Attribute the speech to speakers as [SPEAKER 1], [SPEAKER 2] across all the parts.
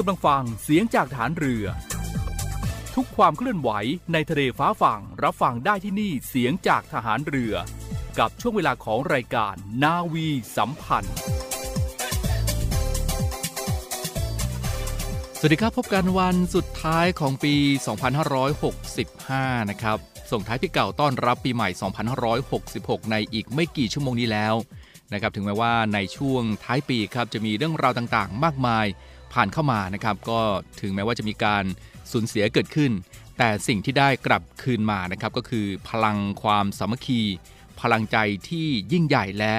[SPEAKER 1] กำลัง
[SPEAKER 2] ฟังเสียงจากฐานเรือ ทุกความเคลื่อนไหวในทะเลฟ้าฝั่งรับฟังได้ที่นี่เสียงจากทหารเรือ กับช่วงเวลาของรายการนาวีสัมพันธ์ สวัสดีครับพบกันวันสุดท้ายของปี 2565 นะครับ ส่งท้ายปีเก่าต้อนรับปีใหม่ 2566 ในอีกไม่กี่ชั่วโมงนี้แล้วนะครับถึงแม้ว่าในช่วงท้ายปีครับจะมีเรื่องราวต่างๆ มากมาย ผ่านเข้ามานะครับ ก็ถึงแม้ว่าจะมีการสูญเสียเกิดขึ้น แต่สิ่งที่ได้กลับคืนมานะครับก็คือพลังความสามัคคี พลังใจที่ยิ่งใหญ่และ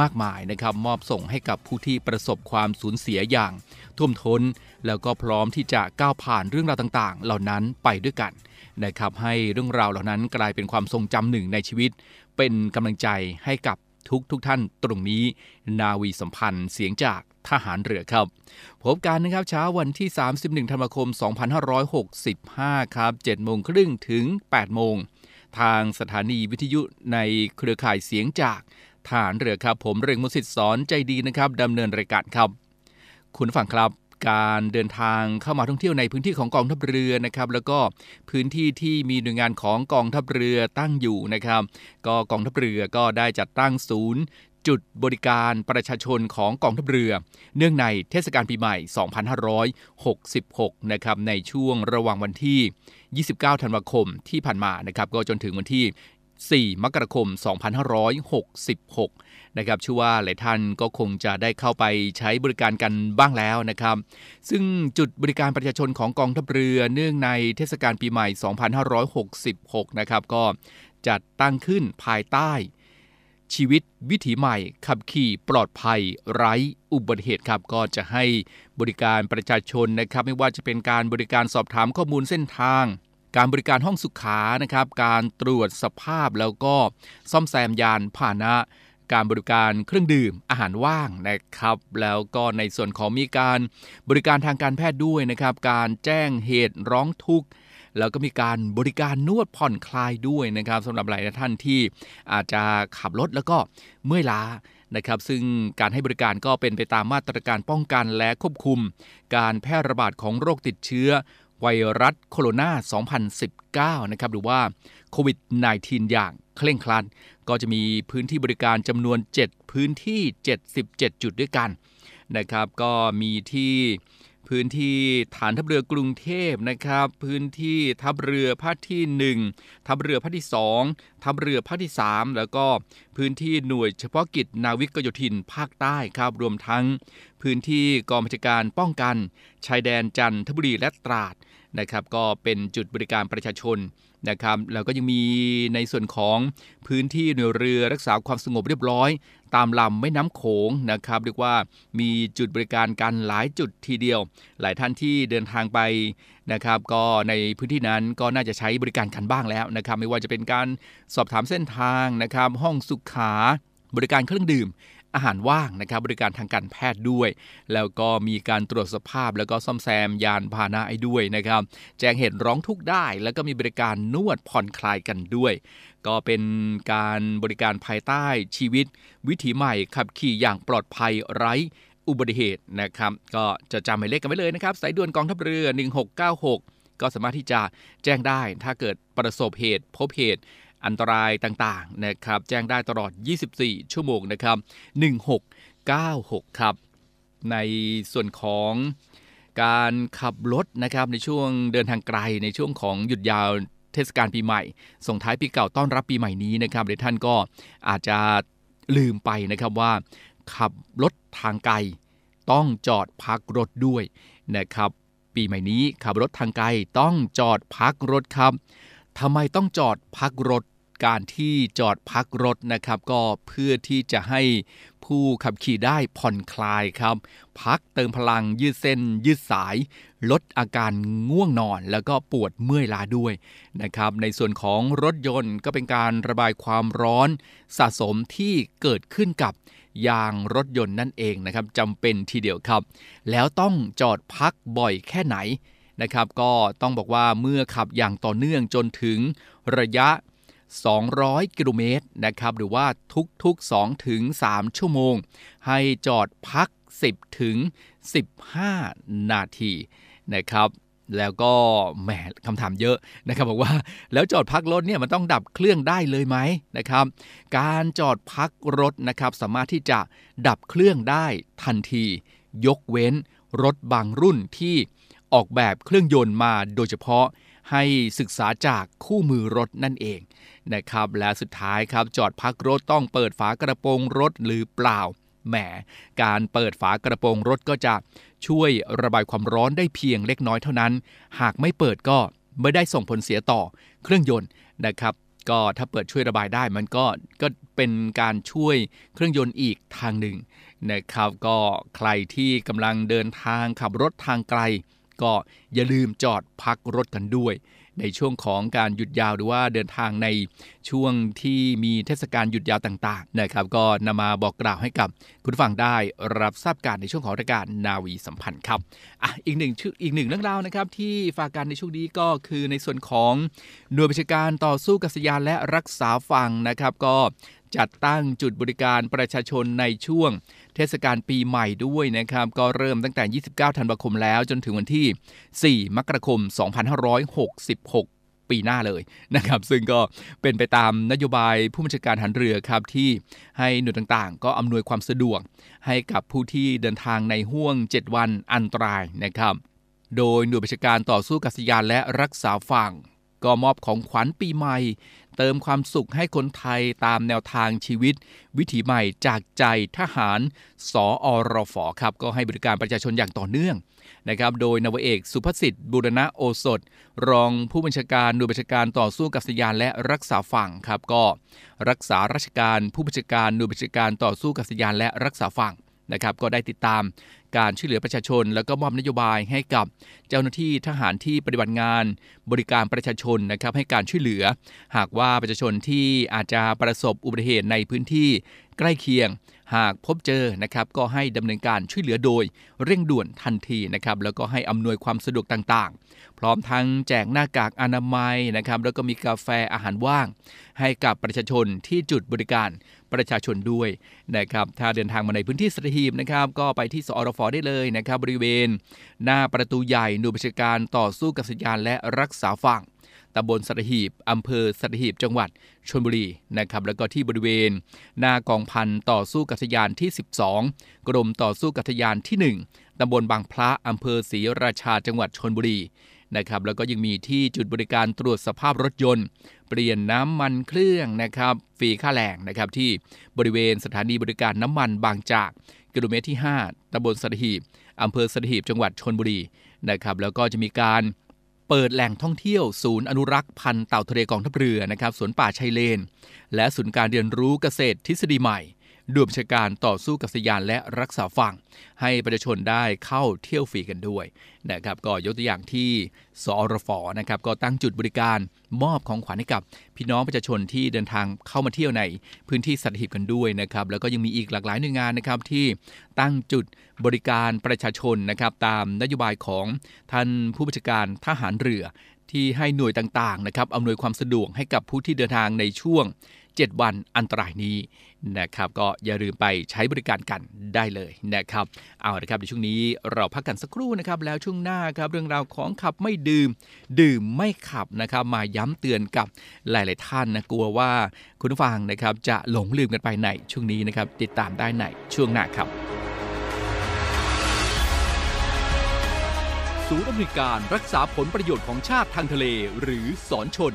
[SPEAKER 2] มากมายนะครับ มอบส่งให้กับผู้ที่ประสบความสูญเสียอย่างท่วมท้น แล้วก็พร้อมที่จะก้าวผ่านเรื่องราวต่างๆ เหล่านั้นไปด้วยกันนะครับให้เรื่องราวเหล่านั้นกลายเป็นความทรงจำหนึ่งในชีวิต เป็นกำลังใจให้กับทุกทุกท่านตรงนี้ นาวีสัมพันธ์เสียงจาก ทหารเรือครับ พบกันนะครับเช้าวันที่ 31 ธันวาคม 2565 ครับ7โมงครึ่งถึง 8 โมง ทางสถานีวิทยุในเครือข่ายเสียงจากทหารเรือครับ ผมเริงมุสิตสอนใจดีนะครับดำเนินรายการครับ คุณฟังครับการเดินทางเข้ามาท่องเที่ยวในพื้นที่ของกองทัพเรือนะครับ แล้วก็พื้นที่ที่มีหน่วยงานของกองทัพเรือตั้งอยู่นะครับ ก็กองทัพเรือก็ได้จัดตั้งศูนย์ จุดบริการประชาชนของกองทัพเรือ เนื่องในเทศกาลปีใหม่ 2566 นะครับ ในช่วงระหว่างวันที่ 29 ธันวาคมที่ผ่านมานะครับ ก็จนถึงวันที่ 4 มกราคม 2566 นะครับชื่อว่าหลายท่านก็คงจะได้เข้าไปใช้บริการกันบ้างแล้วนะครับ ซึ่งจุดบริการประชาชนของกองทัพเรือ เนื่องในเทศกาลปีใหม่ 2566 นะครับ ก็จัดตั้งขึ้นภายใต้ ชีวิตวิถีใหม่ ขับขี่ปลอดภัย ไร้อุบัติเหตุครับก็จะให้บริการประชาชนนะครับ ไม่ว่าจะเป็นการบริการสอบถามข้อมูลเส้นทาง การบริการห้องสุขานะครับ การตรวจสภาพแล้วก็ซ่อมแซมยานพาหนะการบริการเครื่องดื่มอาหารว่างนะครับ แล้วก็ในส่วนของมีการบริการทางการแพทย์ด้วยนะครับ การแจ้งเหตุร้องทุกข์ แล้วก็มีการบริการนวดผ่อนคลายด้วยนะครับสำหรับหลายท่านที่อาจจะขับรถแล้วก็เมื่อยล้านะครับซึ่งการให้บริการก็เป็นไปตามมาตรการป้องกันและควบคุม การแพร่ระบาดของโรคติดเชื้อไวรัสโคโรนา 2019 นะครับหรือว่าโควิด -19 อย่างเคร่งครัดก็จะมีพื้นที่บริการจำนวน 7 พื้นที่ 77 จุดด้วยกันนะครับก็มีที่ พื้นที่ฐานทัพเรือกรุงเทพนะครับ พื้นที่ทัพเรือภาคที่ 1 ทัพเรือภาคที่ 2 ทัพเรือภาคที่ 3 แล้วก็พื้นที่หน่วยเฉพาะกิจนาวิกโยธินภาคใต้ครับรวมทั้ง พื้นที่กองบัญชาการป้องกัน ชายแดนจันทบุรีและตราดนะครับ ก็เป็นจุดบริการประชาชนนะครับแล้วก็ยังมีในส่วนของพื้นที่หน่วยเรือรักษาความสงบเรียบร้อย ตามลำแม่น้ำโขงนะครับเรียกว่ามีจุดบริการกันหลายจุดทีเดียว หลายท่านที่เดินทางไปนะครับก็ในพื้นที่นั้นก็น่าจะใช้บริการกันบ้างแล้วนะครับ ไม่ว่าจะเป็นการสอบถามเส้นทางนะครับ ห้องสุขาบริการเครื่องดื่ม อาหารว่างนะครับบริการทางการแพทย์ด้วย แล้วก็มีการตรวจสภาพแล้วก็ซ่อมแซมยานพาหนะให้ด้วยนะครับแจ้งเหตุร้องทุกข์ได้ แล้วก็มีบริการนวดผ่อนคลายกันด้วย ก็เป็นการบริการภายใต้ชีวิต วิถีใหม่ขับขี่อย่างปลอดภัยไร้อุบัติเหตุนะครับก็จะจำหมายเลขกันไว้เลยนะครับสายด่วนกองทัพเรือ 1696 ก็สามารถที่จะแจ้งได้ถ้าเกิดประสบเหตุ พบเหตุ อันตรายต่างๆนะครับ แจ้งได้ตลอด 24 ชั่วโมงนะครับ 1696 ครับ ในส่วนของการขับรถนะครับในช่วงเดินทางไกลในช่วงของหยุดยาวเทศกาลปีใหม่ ส่งท้ายปีเก่าต้อนรับปีใหม่นี้นะครับหลายท่านก็อาจจะลืมไปนะครับว่า ขับรถทางไกลต้องจอดพักรถด้วยนะครับปีใหม่นี้ขับรถทางไกลต้องจอดพักรถครับทำไมต้องจอดพักรถ การที่จอดพักรถนะครับ ก็เพื่อที่จะให้ผู้ขับขี่ได้ผ่อนคลายครับ พักเติมพลังยืดเส้นยืดสาย ลดอาการง่วงนอนแล้วก็ปวดเมื่อยล้าด้วยนะครับ ในส่วนของรถยนต์ก็เป็นการระบายความร้อนสะสมที่เกิดขึ้นกับยางรถยนต์นั่นเองนะครับจำเป็นทีเดียวครับ แล้วต้องจอดพักบ่อยแค่ไหนนะครับ ก็ต้องบอกว่าเมื่อขับอย่างต่อเนื่องจนถึงระยะ 200 กิโลเมตรนะครับหรือว่าทุกๆ 2 ถึง 3 ชั่วโมง ให้จอดพัก 10 ถึง 15 นาทีนะครับแล้วก็แหมคำถามเยอะนะครับบอกว่าแล้วจอดพักรถเนี่ยมันต้องดับเครื่องได้เลยไหมนะครับ การจอดพักรถนะครับสามารถที่จะดับเครื่องได้ทันที ยกเว้นรถบางรุ่นที่ออกแบบเครื่องยนต์มาโดยเฉพาะให้ศึกษาจากคู่มือรถนั่นเอง นะครับ และสุดท้ายครับจอดพักรถต้องเปิดฝากระโปรงรถหรือเปล่าแหม การเปิดฝากระโปรงรถก็จะช่วยระบายความร้อนได้เพียงเล็กน้อยเท่านั้น หากไม่เปิดก็ไม่ได้ส่งผลเสียต่อเครื่องยนต์นะครับ ก็ถ้าเปิดช่วยระบายได้มันก็ก็เป็นการช่วยเครื่องยนต์อีกทางหนึ่งนะครับ ก็ใครที่กำลังเดินทางขับรถทางไกล ก็อย่าลืมจอดพักรถกันด้วย ในช่วงของการหยุดยาวหรือว่าเดินทางในช่วงที่มีเทศกาลหยุดยาวต่างๆนะครับ ก็นำมาบอกกล่าวให้กับคุณฟังได้รับทราบการในช่วงของรายการนาวีสัมพันธ์ครับอะอีกหนึ่งชื่ออีกหนึ่งเรื่องราวนะครับที่ฝากกันในช่วงนี้ก็คือในส่วนของหน่วยบัญชาการต่อสู้กับสยานและรักษาฝั่งนะครับก็จัดตั้งจุดบริการประชาชนในช่วง ทศกาลปีใหม่ด้วยนะครับ ก็เริ่มตั้งแต่ 29 ธันวาคมแล้วจนถึงวันที่ 4 มกราคม 2566ปีหน้าเลยนะครับซึ่งก็เป็นไปตามนโยบายผู้บัญชาการหันเรือครับที่ให้หน่วยต่างๆ ก็อำนวยความสะดวกให้กับผู้ที่เดินทางในห่วง 7 วันอันตรายนะครับ โดยหน่วยบัญชาการต่อสู้กับสยานและรักษาฝั่ง ก็มอบของขวัญปีใหม่ เติมความสุขให้คนไทยตามแนวทางชีวิต วิถีใหม่จากใจทหาร สออรฟครับ ก็ให้บริการประชาชนอย่างต่อเนื่องนะครับโดยนวเอกสุภสิทธิ์บุรณะโอสถ รองผู้บัญชาการหน่วยบัญชาการต่อสู้กับสยานและรักษาฝั่งครับก็รักษาราชการผู้บัญชาการหน่วยบัญชาการต่อสู้กับสยานและรักษาฝั่งนะครับก็ได้ติดตาม การช่วยเหลือประชาชน แล้วก็มอบนโยบายให้กับเจ้าหน้าที่ทหารที่ปฏิบัติงาน บริการประชาชนนะครับให้การช่วยเหลือ หากว่าประชาชนที่อาจจะประสบอุบัติเหตุในพื้นที่ใกล้เคียง หากพบเจอนะครับก็ให้ดำเนินการช่วยเหลือโดยเร่งด่วนทันทีนะครับแล้วก็ให้อำนวยความสะดวกต่างๆ พร้อมทั้งแจกหน้ากากอนามัยนะครับแล้วก็มีกาแฟอาหารว่าง ให้กับประชาชนที่จุดบริการประชาชนด้วยนะครับถ้าเดินทางมาในพื้นที่สตหีบนะครับก็ไปที่สอรฟได้เลยนะครับบริเวณ หน้าประตูใหญ่หน่วยบัญชาการต่อสู้กับสัญญาณและรักษาฝั่ง ตำบลสัตหีบอำเภอสัตหีบจังหวัดชลบุรีนะครับแล้วก็ที่บริเวณ หน้ากองพันต่อสู้กัตยานที่ 12 กรมต่อสู้กัตยานที่ 1ตำบลบางพระอำเภอศรีราชาจังหวัดชลบุรีนะครับแล้วก็ยังมีที่จุดบริการตรวจสภาพรถยนต์ เปลี่ยนน้ำมันเครื่องนะครับฟรีค่าแรงนะครับที่บริเวณสถานีบริการน้ำมันบางจากกิโลเมตรที่ 5ตำบลสัตหีบอำเภอสัตหีบจังหวัดชลบุรีนะครับแล้วก็จะมีการ เปิดแหล่งท่องเที่ยวศูนย์อนุรักษ์พันธุ์เต่าทะเลกองทัพเรือนะครับสวนป่าชายเลน และศูนย์การเรียนรู้เกษตรทฤษฎีใหม่ ด่วนบัญชาการต่อสู้กับสยานและรักษาฝั่ง ให้ประชาชนได้เข้าเที่ยวฟรีกันด้วยนะครับก็ยกตัวอย่างที่สอรฟอนะครับก็ตั้งจุดบริการมอบของขวัญให้กับ พี่น้องประชาชนที่เดินทางเข้ามาเที่ยวในพื้นที่สัตหีบกันด้วยนะครับแล้วก็ยังมีอีกหลากหลายหน่วยงานนะครับที่ตั้งจุดบริการประชาชนนะครับตามนโยบายของท่านผู้บัญชาการทหารเรือที่ให้หน่วยต่างๆนะครับอำนวยความสะดวกให้กับผู้ที่เดินทางในช่วง 7 วันอันตรายนี้นะครับก็อย่าลืมไปใช้บริการกันได้เลยนะครับเอาละครับในช่วงนี้เราพักกันสักครู่นะครับแล้วช่วงหน้าครับเรื่องราวของขับไม่ดื่ม ดื่มไม่ขับนะครับมาย้ำเตือนกับหลาย ๆ ท่านนะกลัวว่าคุณผู้ฟังนะครับจะหลงลืมกันไปในช่วงนี้นะครับติดตามได้ในช่วงหน้าครับศูนย์อำนวยการรักษาผลประโยชน์ของชาติทางทะเลหรือสอนชน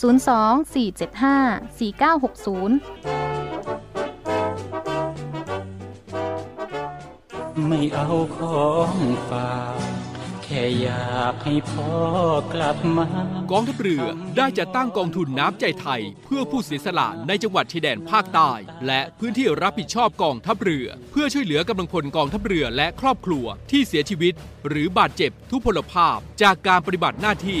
[SPEAKER 3] 02-475-4960
[SPEAKER 4] ไม่เอาของฝากแค่อยากให้พ่อกลับมา
[SPEAKER 2] กองทัพเรือได้จัดตั้งกองทุนน้ำใจไทย เพื่อผู้เสียสละในจังหวัดชายแดนภาคใต้ และพื้นที่รับผิดชอบกองทัพเรือ เพื่อช่วยเหลือกำลังพลกองทัพเรือและครอบครัวที่เสียชีวิต หรือบาดเจ็บทุพพลภาพจากการปฏิบัติหน้าที่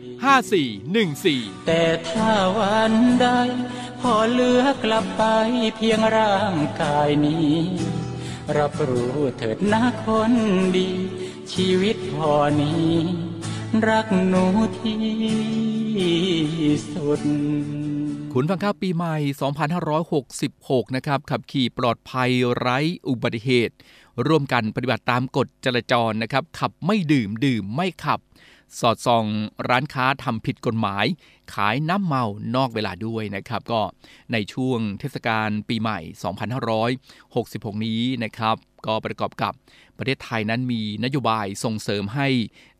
[SPEAKER 2] 5414
[SPEAKER 4] แต่ถ้าวันใดพอเหลือกลับไปเพียงร่างกายนี้ รับรู้เถิดนะคนดี ชีวิตพอนี้ รักหนูที่สุด
[SPEAKER 2] คุณฟังครับปีใหม่ 2566 นะครับ ขับขี่ปลอดภัยไร้อุบัติเหตุ ร่วมกันปฏิบัติตามกฎจราจรนะครับ ขับไม่ดื่มดื่มไม่ขับ สอดส่องร้านค้าทำผิดกฎหมาย ขายน้ำเมานอกเวลาด้วยนะครับ ก็ในช่วงเทศกาลปีใหม่ 2566 นี้นะครับ ก็ประกอบกับประเทศไทยนั้นมีนโยบายส่งเสริมให้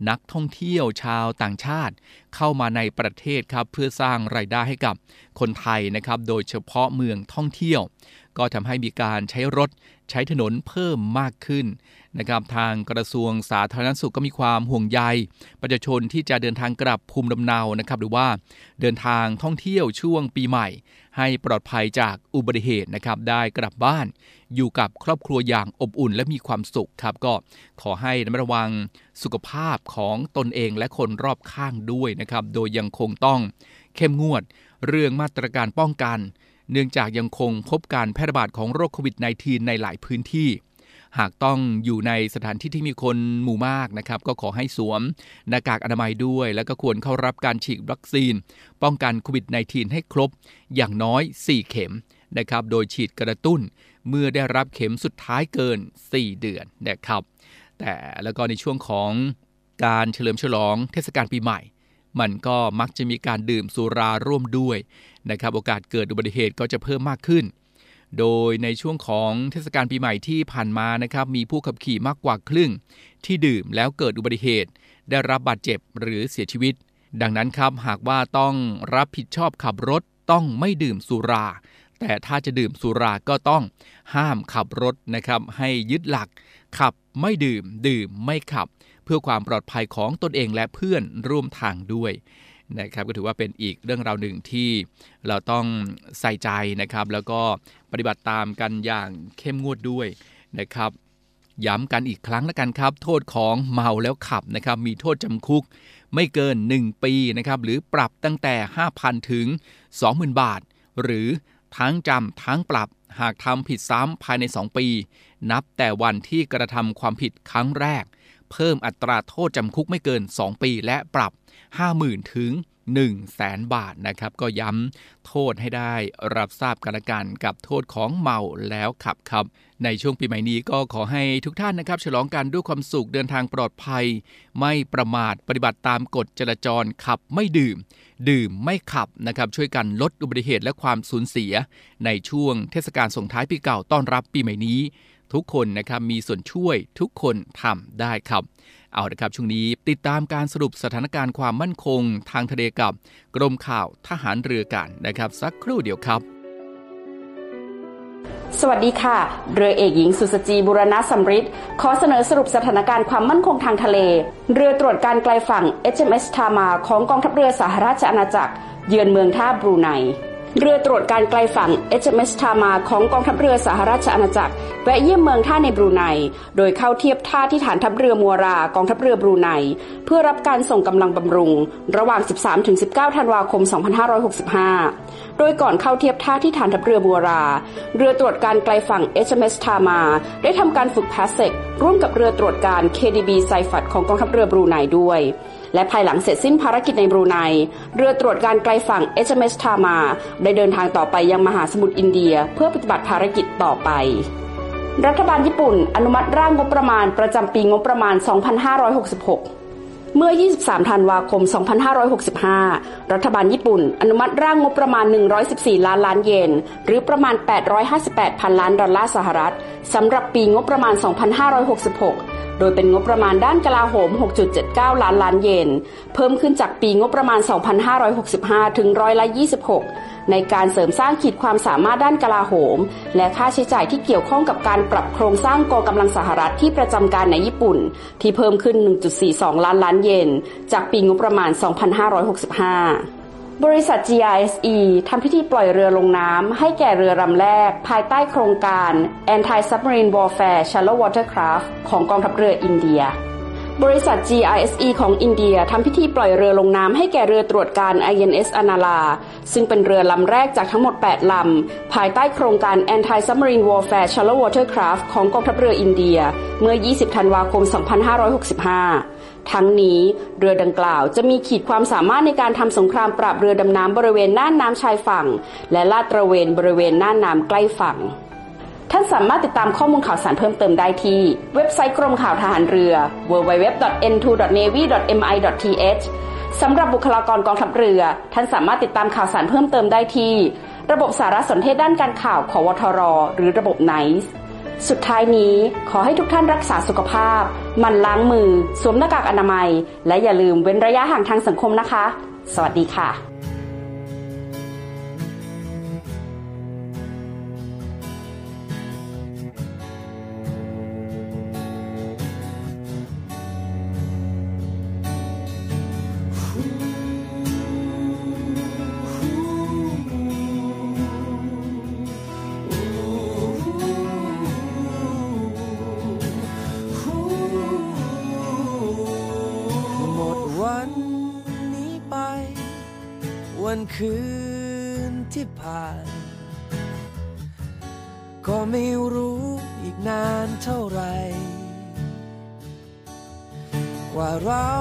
[SPEAKER 2] นักท่องเที่ยวชาวต่างชาติ เข้ามาในประเทศครับเพื่อสร้างรายได้ให้กับคนไทยนะครับ โดยเฉพาะเมืองท่องเที่ยว ก็ทำให้มีการใช้รถ ใช้ถนนเพิ่มมากขึ้นนะครับทางกระทรวงสาธารณสุขก็มีความห่วงใย ประชาชนที่จะเดินทางกลับภูมิลำเนานะครับ หรือว่าเดินทางท่องเที่ยวช่วงปีใหม่ ให้ปลอดภัยจากอุบัติเหตุนะครับ ได้กลับบ้านอยู่กับครอบครัวอย่างอบอุ่นและมีความสุขครับ ก็ขอให้ระมัดระวังสุขภาพของตนเองและคนรอบข้างด้วยนะครับ โดยยังคงต้องเข้มงวดเรื่องมาตรการป้องกัน เนื่องจากยังคงพบการแพร่ระบาดของโรคโควิด -19 ในหลายพื้นที่ หากต้องอยู่ในสถานที่ที่มีคนหมู่มากนะครับ ก็ขอให้สวมหน้ากากอนามัยด้วย แล้วก็ควรเข้ารับการฉีดวัคซีน ป้องกันโควิด -19 ให้ครบอย่างน้อย 4 เข็มนะครับ โดยฉีดกระตุ้นเมื่อได้รับเข็มสุดท้ายเกิน 4 เดือนนะครับ แต่แล้วก็ในช่วงของการเฉลิมฉลองเทศกาลปีใหม่ มันก็มักจะมีการดื่มสุราร่วมด้วย นะครับโอกาสเกิดอุบัติเหตุก็จะเพิ่มมากขึ้น โดยในช่วงของเทศกาลปีใหม่ที่ผ่านมานะครับมีผู้ขับขี่มากกว่าครึ่ง ที่ดื่มแล้วเกิดอุบัติเหตุ ได้รับบาดเจ็บหรือเสียชีวิต ดังนั้นครับหากว่าต้องรับผิดชอบขับรถต้องไม่ดื่มสุรา แต่ถ้าจะดื่มสุราก็ต้องห้ามขับรถนะครับให้ยึดหลัก ขับไม่ดื่มดื่มไม่ขับ เพื่อความปลอดภัยของตนเองและเพื่อนร่วมทางด้วย นะครับก็ถือว่าเป็นอีกเรื่องราวหนึ่งที่เราต้องใส่ใจนะครับ แล้วก็ปฏิบัติตามกันอย่างเข้มงวดด้วยนะครับย้ำกันอีกครั้งแล้วกันครับ โทษของเมาแล้วขับนะครับ มีโทษจำคุกไม่เกิน 1 ปีนะครับ หรือปรับตั้งแต่ 5,000 ถึง 20,000 บาท หรือทั้งจำทั้งปรับหากทำผิดซ้ำภายใน 2 ปี นับแต่วันที่กระทำความผิดครั้งแรก เพิ่มอัตราโทษจำคุกไม่เกิน 2 ปีและปรับ 50,000 ถึง 1 0 0 0 0แสนบาทนะครับ ก็ย้ำโทษให้ได้รับทราบกันละกันกับโทษของเมาแล้วขับครับ ในช่วงปีใหม่นี้ก็ขอให้ทุกท่านนะครับ ฉลองกันด้วยความสุขเดินทางปลอดภัย ไม่ประมาทปฏิบัติตามกฎจราจรขับไม่ดื่ม ดื่มไม่ขับนะครับ ช่วยกันลดอุบัติเหตุและความสูญเสีย ในช่วงเทศกาลส่งท้ายปีเก่าต้อนรับปีใหม่นี้ ทุกคนนะครับมีส่วนช่วยทุกคนทำได้ครับ เอาละครับช่วงนี้ติดตามการสรุปสถานการณ์ความมั่นคง ทางทะเลกับ กรมข่าวทหารเรือกันนะครับ สักครู่เดียวครับ
[SPEAKER 5] สวัสดีค่ะ เรือเอกหญิงสุสจีบุรณะสำริดขอเสนอสรุปสถานการณ์ความมั่นคงทางทะเล เรือตรวจการไกลฝั่ง HMS Tama ของกองทัพเรือสหราชอาณาจักร เยือนเมืองท่าบรูไน เรือตรวจการไกลฝั่ง HMS Tamar ของกองทัพเรือสหราชอาณาจักรแวะเยี่ยมเมืองท่าในบรูไน โดยเข้าเทียบท่าที่ฐานทัพเรือมัวรากองทัพเรือบรูไน เพื่อรับการส่งกำลังบำรุง ระหว่าง 13-19 ธันวาคม 2565 โดยก่อนเข้าเทียบท่าที่ฐานทัพเรือมัวรา เรือตรวจการไกลฝั่ง HMS Tamar ได้ทำการฝึก PASSEX ร่วมกับเรือตรวจการ KDB ไซฟัดของกองทัพเรือบรูไนด้วย และภายหลังเสร็จสิ้นภารกิจในบรูไน เรือตรวจการไกลฝั่ง HMS Tama ได้เดินทางต่อไปยังมหาสมุทรอินเดีย เพื่อปฏิบัติภารกิจต่อไป รัฐบาลญี่ปุ่น อนุมัติร่างงบประมาณประจำปีงบประมาณ 2566 เมื่อ 23 ธันวาคม 2565 รัฐบาลญี่ปุ่น อนุมัติร่างงบประมาณ 114 ล้านล้านเยน หรือประมาณ 858 พันล้านดอลลาร์สหรัฐ สำหรับปีงบประมาณ 2566 โดยเป็นงบประมาณด้านกลาโหม 6.79 ล้านล้านเยน เพิ่มขึ้นจากปีงบประมาณ 2565 ถึงร้อยละ 26ในการเสริมสร้างขีดความสามารถด้านกลาโหม และค่าใช้จ่ายที่เกี่ยวข้องกับการปรับโครงสร้างกองกำลังสหรัฐที่ประจำการในญี่ปุ่น ที่เพิ่มขึ้น 1.42 ล้านล้านเยน จากปีงบประมาณ 2565บริษัท GISE ทำพิธีปล่อยเรือลงน้ำให้แก่เรือลำแรก ภายใต้โครงการ Anti-Submarine Warfare Shallow Watercraft ของกองทัพเรืออินเดีย บริษัท GISE ของอินเดียทำพิธีปล่อยเรือลงน้ำให้แก่เรือตรวจการ INS อนาลา ซึ่งเป็นเรือลำแรกจากทั้งหมด 8 ลำ ภายใต้โครงการ Anti-Submarine Warfare Shallow Watercraft ของกองทัพเรืออินเดีย เมื่อ 20 ธันวาคม 2565 ทั้งนี้เรือดังกล่าวจะมีขีดความสามารถในการทำสงครามปราบเรือดำน้ำบริเวณน่านน้ำชายฝั่ง และลาดตระเวนบริเวณน่านน้ำใกล้ฝั่ง ท่านสามารถติดตามข้อมูลข่าวสารเพิ่มเติมได้ที่ เว็บไซต์กรมข่าวทหารเรือ www.n2.navy.mi.th สำหรับบุคลากรกองทัพเรือ ท่านสามารถติดตามข่าวสารเพิ่มเติมได้ที่ ระบบสารสนเทศด้านการข่าวขวทร หรือระบบ NICE สุดท้ายนี้ขอให้ทุกท่านรักษาสุขภาพ มันล้างมือ สวมหน้ากากอนามัย และอย่าลืมเว้นระยะห่างทางสังคมนะคะ สวัสดีค่ะ
[SPEAKER 6] คืนที่ผ่าน ก็ไม่รู้อีกนานเท่าไร กว่าเรา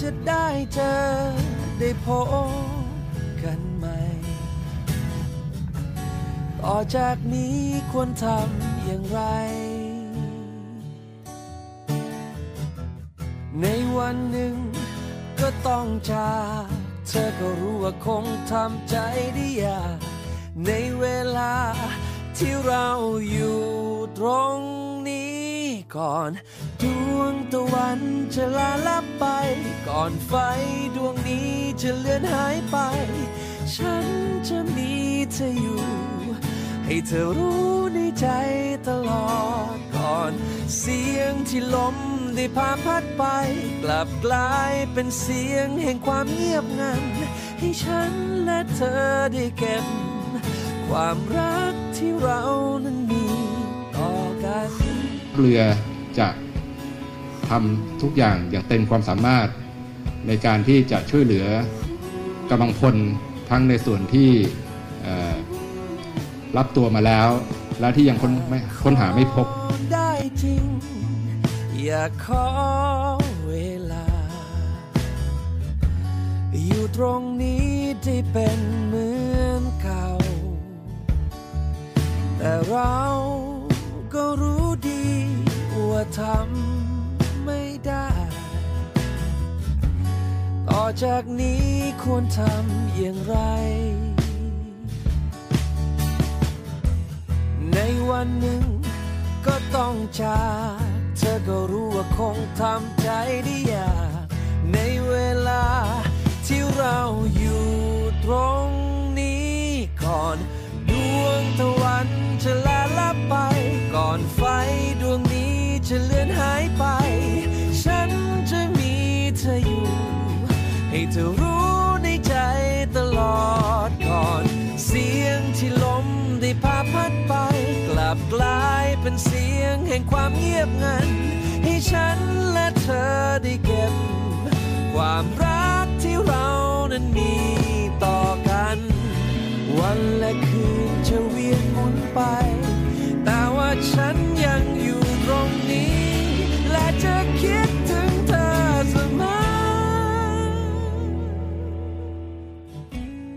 [SPEAKER 6] จะได้เจอได้พบกันใหม่ ต่อจากนี้ควรทำอย่างไร ในวันหนึ่งก็ต้องจาก อก็รู้ว่าคงทำใจได้ยากในเวลาที่เราอยู่ตรงนี้ก่อน ดวงตะวันจะลาลับไป ก่อนไฟดวงนี้จะเลือนหายไป ฉันจะมีเธออยู่ ให้เธอรู้ในใจตลอดก่อน เสียงที่ลม ได้พาพัดไป กลับกลายเป็นเสียงแห่งความเงียบงัน ให้ฉันและเธอได้เก็บ ความรักที่เรานั้นมีต่อกัน
[SPEAKER 7] เรือจะทำทุกอย่างอย่างเต็มความสามารถ ในการที่จะช่วยเหลือกำลังพลทั้งในส่วนที่รับตัวมาแล้ว และที่ยังค้นหาไม่พบ
[SPEAKER 6] ได้จริง อยากขอเวลา อยู่ตรงนี้ได้เป็นเหมือนเก่า แต่เราก็รู้ดีว่าทำไม่ได้ ต่อจากนี้ควรทำอย่างไร ในวันหนึ่งก็ต้องจาก เธอก็รู้ว่าคงทำใจได้ยากในเวลาที่เราอยู่ตรงนี้ก่อนดวงตะวันจะลาลับไป ก่อนไฟดวงนี้จะเลือนหายไป ฉันจะมีเธออยู่ ให้เธอรู้ในใจตลอดก่อน เสียงที่ลม ได้พาพัดไป กลับกลายเป็นเสียงแห่งความเงียบงัน ให้ฉันและเธอได้เก็บ ความรักที่เรานั้นมีต่อกัน วันและคืนจะเวียนหมุนไป แต่ว่าฉันยังอยู่ตรงนี้ และจะคิดถึงเธอเสมอ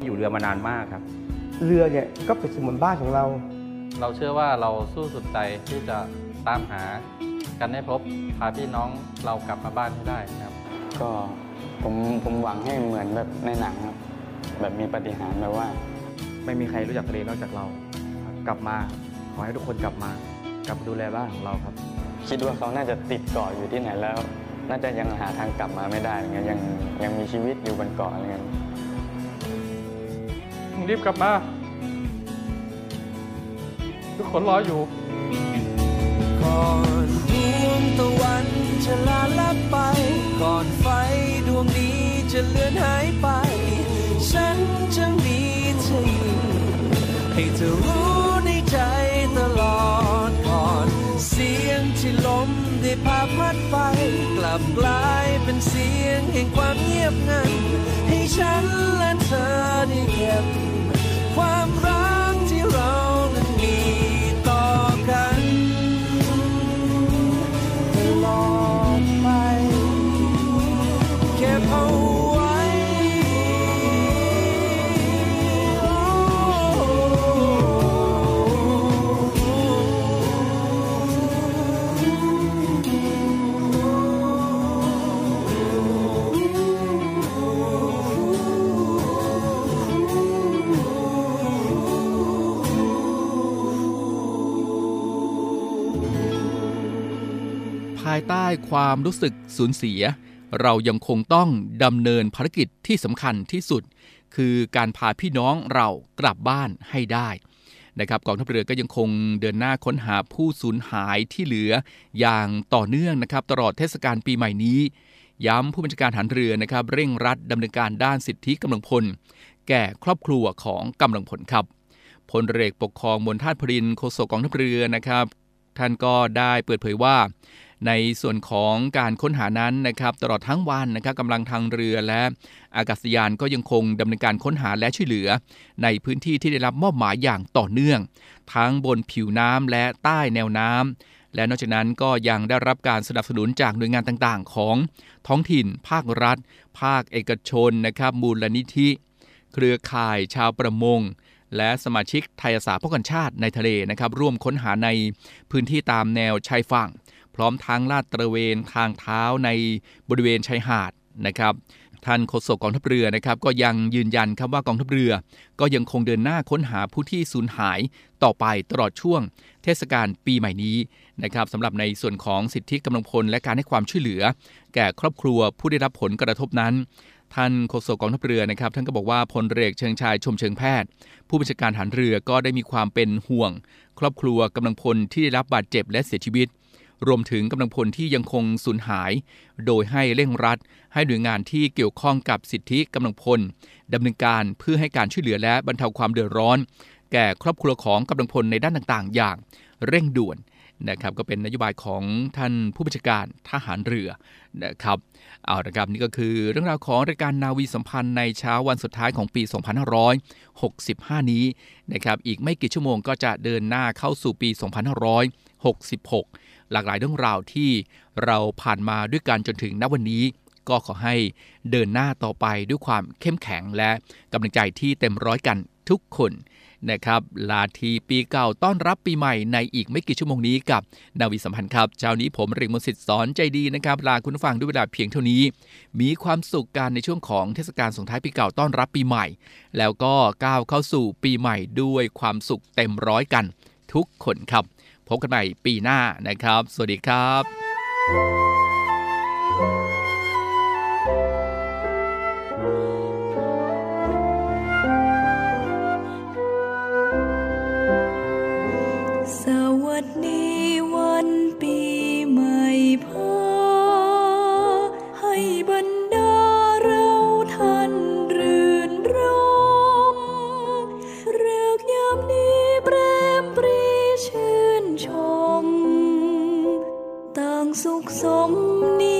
[SPEAKER 8] อยู่เรือมานานมากครับ
[SPEAKER 9] เรือเนี่ยก็เป็นเสมือนบ้านของเรา
[SPEAKER 8] เราเชื่อว่าเราสู้สุดใจที่จะตามหากันให้พบพาพี่น้องเรากลับมาบ้านให้ได้ครับ
[SPEAKER 10] ก็ผมผมหวังให้เหมือนแบบในหนังครับ แบบมีปาฏิหารย์แบบว่า
[SPEAKER 11] ไม่มีใครรู้จักทะเลนอกจากเราครับกลับมาขอให้ทุกคนกลับมา กลับมาดูแลบ้านของเราครับ
[SPEAKER 10] คิดว่าเขาน่าจะติดเกาะอยู่ที่ไหนแล้ว น่าจะยังหาทางกลับมาไม่ได้อะไรเงี้ยยังยังมีชีวิตอยู่บนเกาะอะไรเงี้ย ง
[SPEAKER 8] รีบกลับมา ทุกคนรออยู่
[SPEAKER 6] ก่อนดวงตะวันจะลาลับไป ก่อนไฟดวงนี้จะเลือนหายไป ฉันจะมีเธออยู่ให้เธอรู้ในใจตลอดก่อน เสียงที่ลมได้พาพัดไป กลับกลายเป็นเสียงแห่งความเงียบงัน ให้ฉันและเธอได้เก็บา
[SPEAKER 2] ยใต้ความรู้สึกสูญเสีย เรายังคงต้องดำเนินภารกิจที่สำคัญที่สุด คือการพาพี่น้องเรากลับบ้านให้ได้นะครับกองทัพเรือก็ยังคงเดินหน้าค้นหาผู้สูญหายที่เหลืออย่างต่อเนื่องนะครับตลอดเทศกาลปีใหม่นี้ ย้ำผู้บัญชาการฐานเรือนะครับเร่งรัดดำเนินการด้านสิทธิกำลังพล แก่ครอบครัวของกำลังพลครับพลเรือเอกปกครองมนทาตพรินโฆษกกองทัพเรือนะครับท่านก็ได้เปิดเผยว่า ในส่วนของการค้นหานั้นนะครับตลอดทั้งวันนะครับกำลังทางเรือและอากาศยานก็ยังคงดำเนินการค้นหาและช่วยเหลือ ในพื้นที่ที่ได้รับมอบหมายอย่างต่อเนื่อง ทั้งบนผิวน้ำและใต้แนวน้ำและนอกจากนั้นก็ยังได้รับการสนับสนุนจากหน่วยงานต่างๆ ของท้องถิ่น ภาครัฐ ภาคเอกชนนะครับมูลนิธิ เครือข่ายชาวประมง และสมาชิกไทยอาสาป้องกันชาติในทะเลนะครับร่วมค้นหาในพื้นที่ตามแนวชายฝั่ง ร้อมทั้งลาดตระเวนทางเท้าในบริเวณชายหาดนะครับท่านโฆษกกองทัพเรือนะครับก็ยังยืนยันครับว่ากองทัพเรือ ก็ยังคงเดินหน้าค้นหาผู้ที่สูญหายต่อไปตลอดช่วง เทศกาลปีใหม่นี้นะครับสำหรับในส่วนของสิทธิกำลังพลและการให้ความช่วยเหลือ แก่ครอบครัวผู้ได้รับผลกระทบนั้น ท่านโฆษกกองทัพเรือนะครับท่านก็บอกว่าพลเรือเชิงชายชมเชิงแพทย์ ผู้บัญชาการฐานเรือก็ได้มีความเป็นห่วง ครอบครัวกำลังพลที่ได้รับบาดเจ็บและเสียชีวิต รวมถึงกำลังพลที่ยังคงสูญหาย โดยให้เร่งรัด ให้หน่วยงานที่เกี่ยวข้องกับสิทธิกำลังพลดำเนินการเพื่อให้การช่วยเหลือและบรรเทาความเดือดร้อน แก่ครอบครัวของกำลังพลในด้านต่างๆ อย่างเร่งด่วนนะครับก็เป็นนโยบายของท่านผู้บัญชาการทหารเรือนะครับเอาละครับนี่ก็คือเรื่องราวของรายการนาวีสัมพันธ์ในเช้าวันสุดท้ายของปี 2565 นี้นะครับอีกไม่กี่ชั่วโมงก็จะเดินหน้าเข้าสู่ปี 2566 หลากหลายเรื่องราวที่เราผ่านมาด้วยกันจนถึงณวันนี้ ก็ขอให้เดินหน้าต่อไปด้วยความเข้มแข็งและกำลังใจที่เต็มร้อยกันทุกคนนะครับลาทีปีเก่าต้อนรับปีใหม่ในอีกไม่กี่ชั่วโมงนี้กับนาวีสัมพันธ์ครับเช้านี้ผมเริงมนสิทธิ์สอนใจดีนะครับลาคุณฟังด้วยเวลาเพียงเท่านี้ มีความสุขกันในช่วงของเทศกาลส่งท้ายปีเก่าต้อนรับปีใหม่ แล้วก็ก้าวเข้าสู่ปีใหม่ด้วยความสุขเต็มร้อยกัน ทุกคนครับ พบกันใหม่ปีหน้านะครับ สวัสดีครับ
[SPEAKER 12] ชื่นชมต่างสุขสมนิ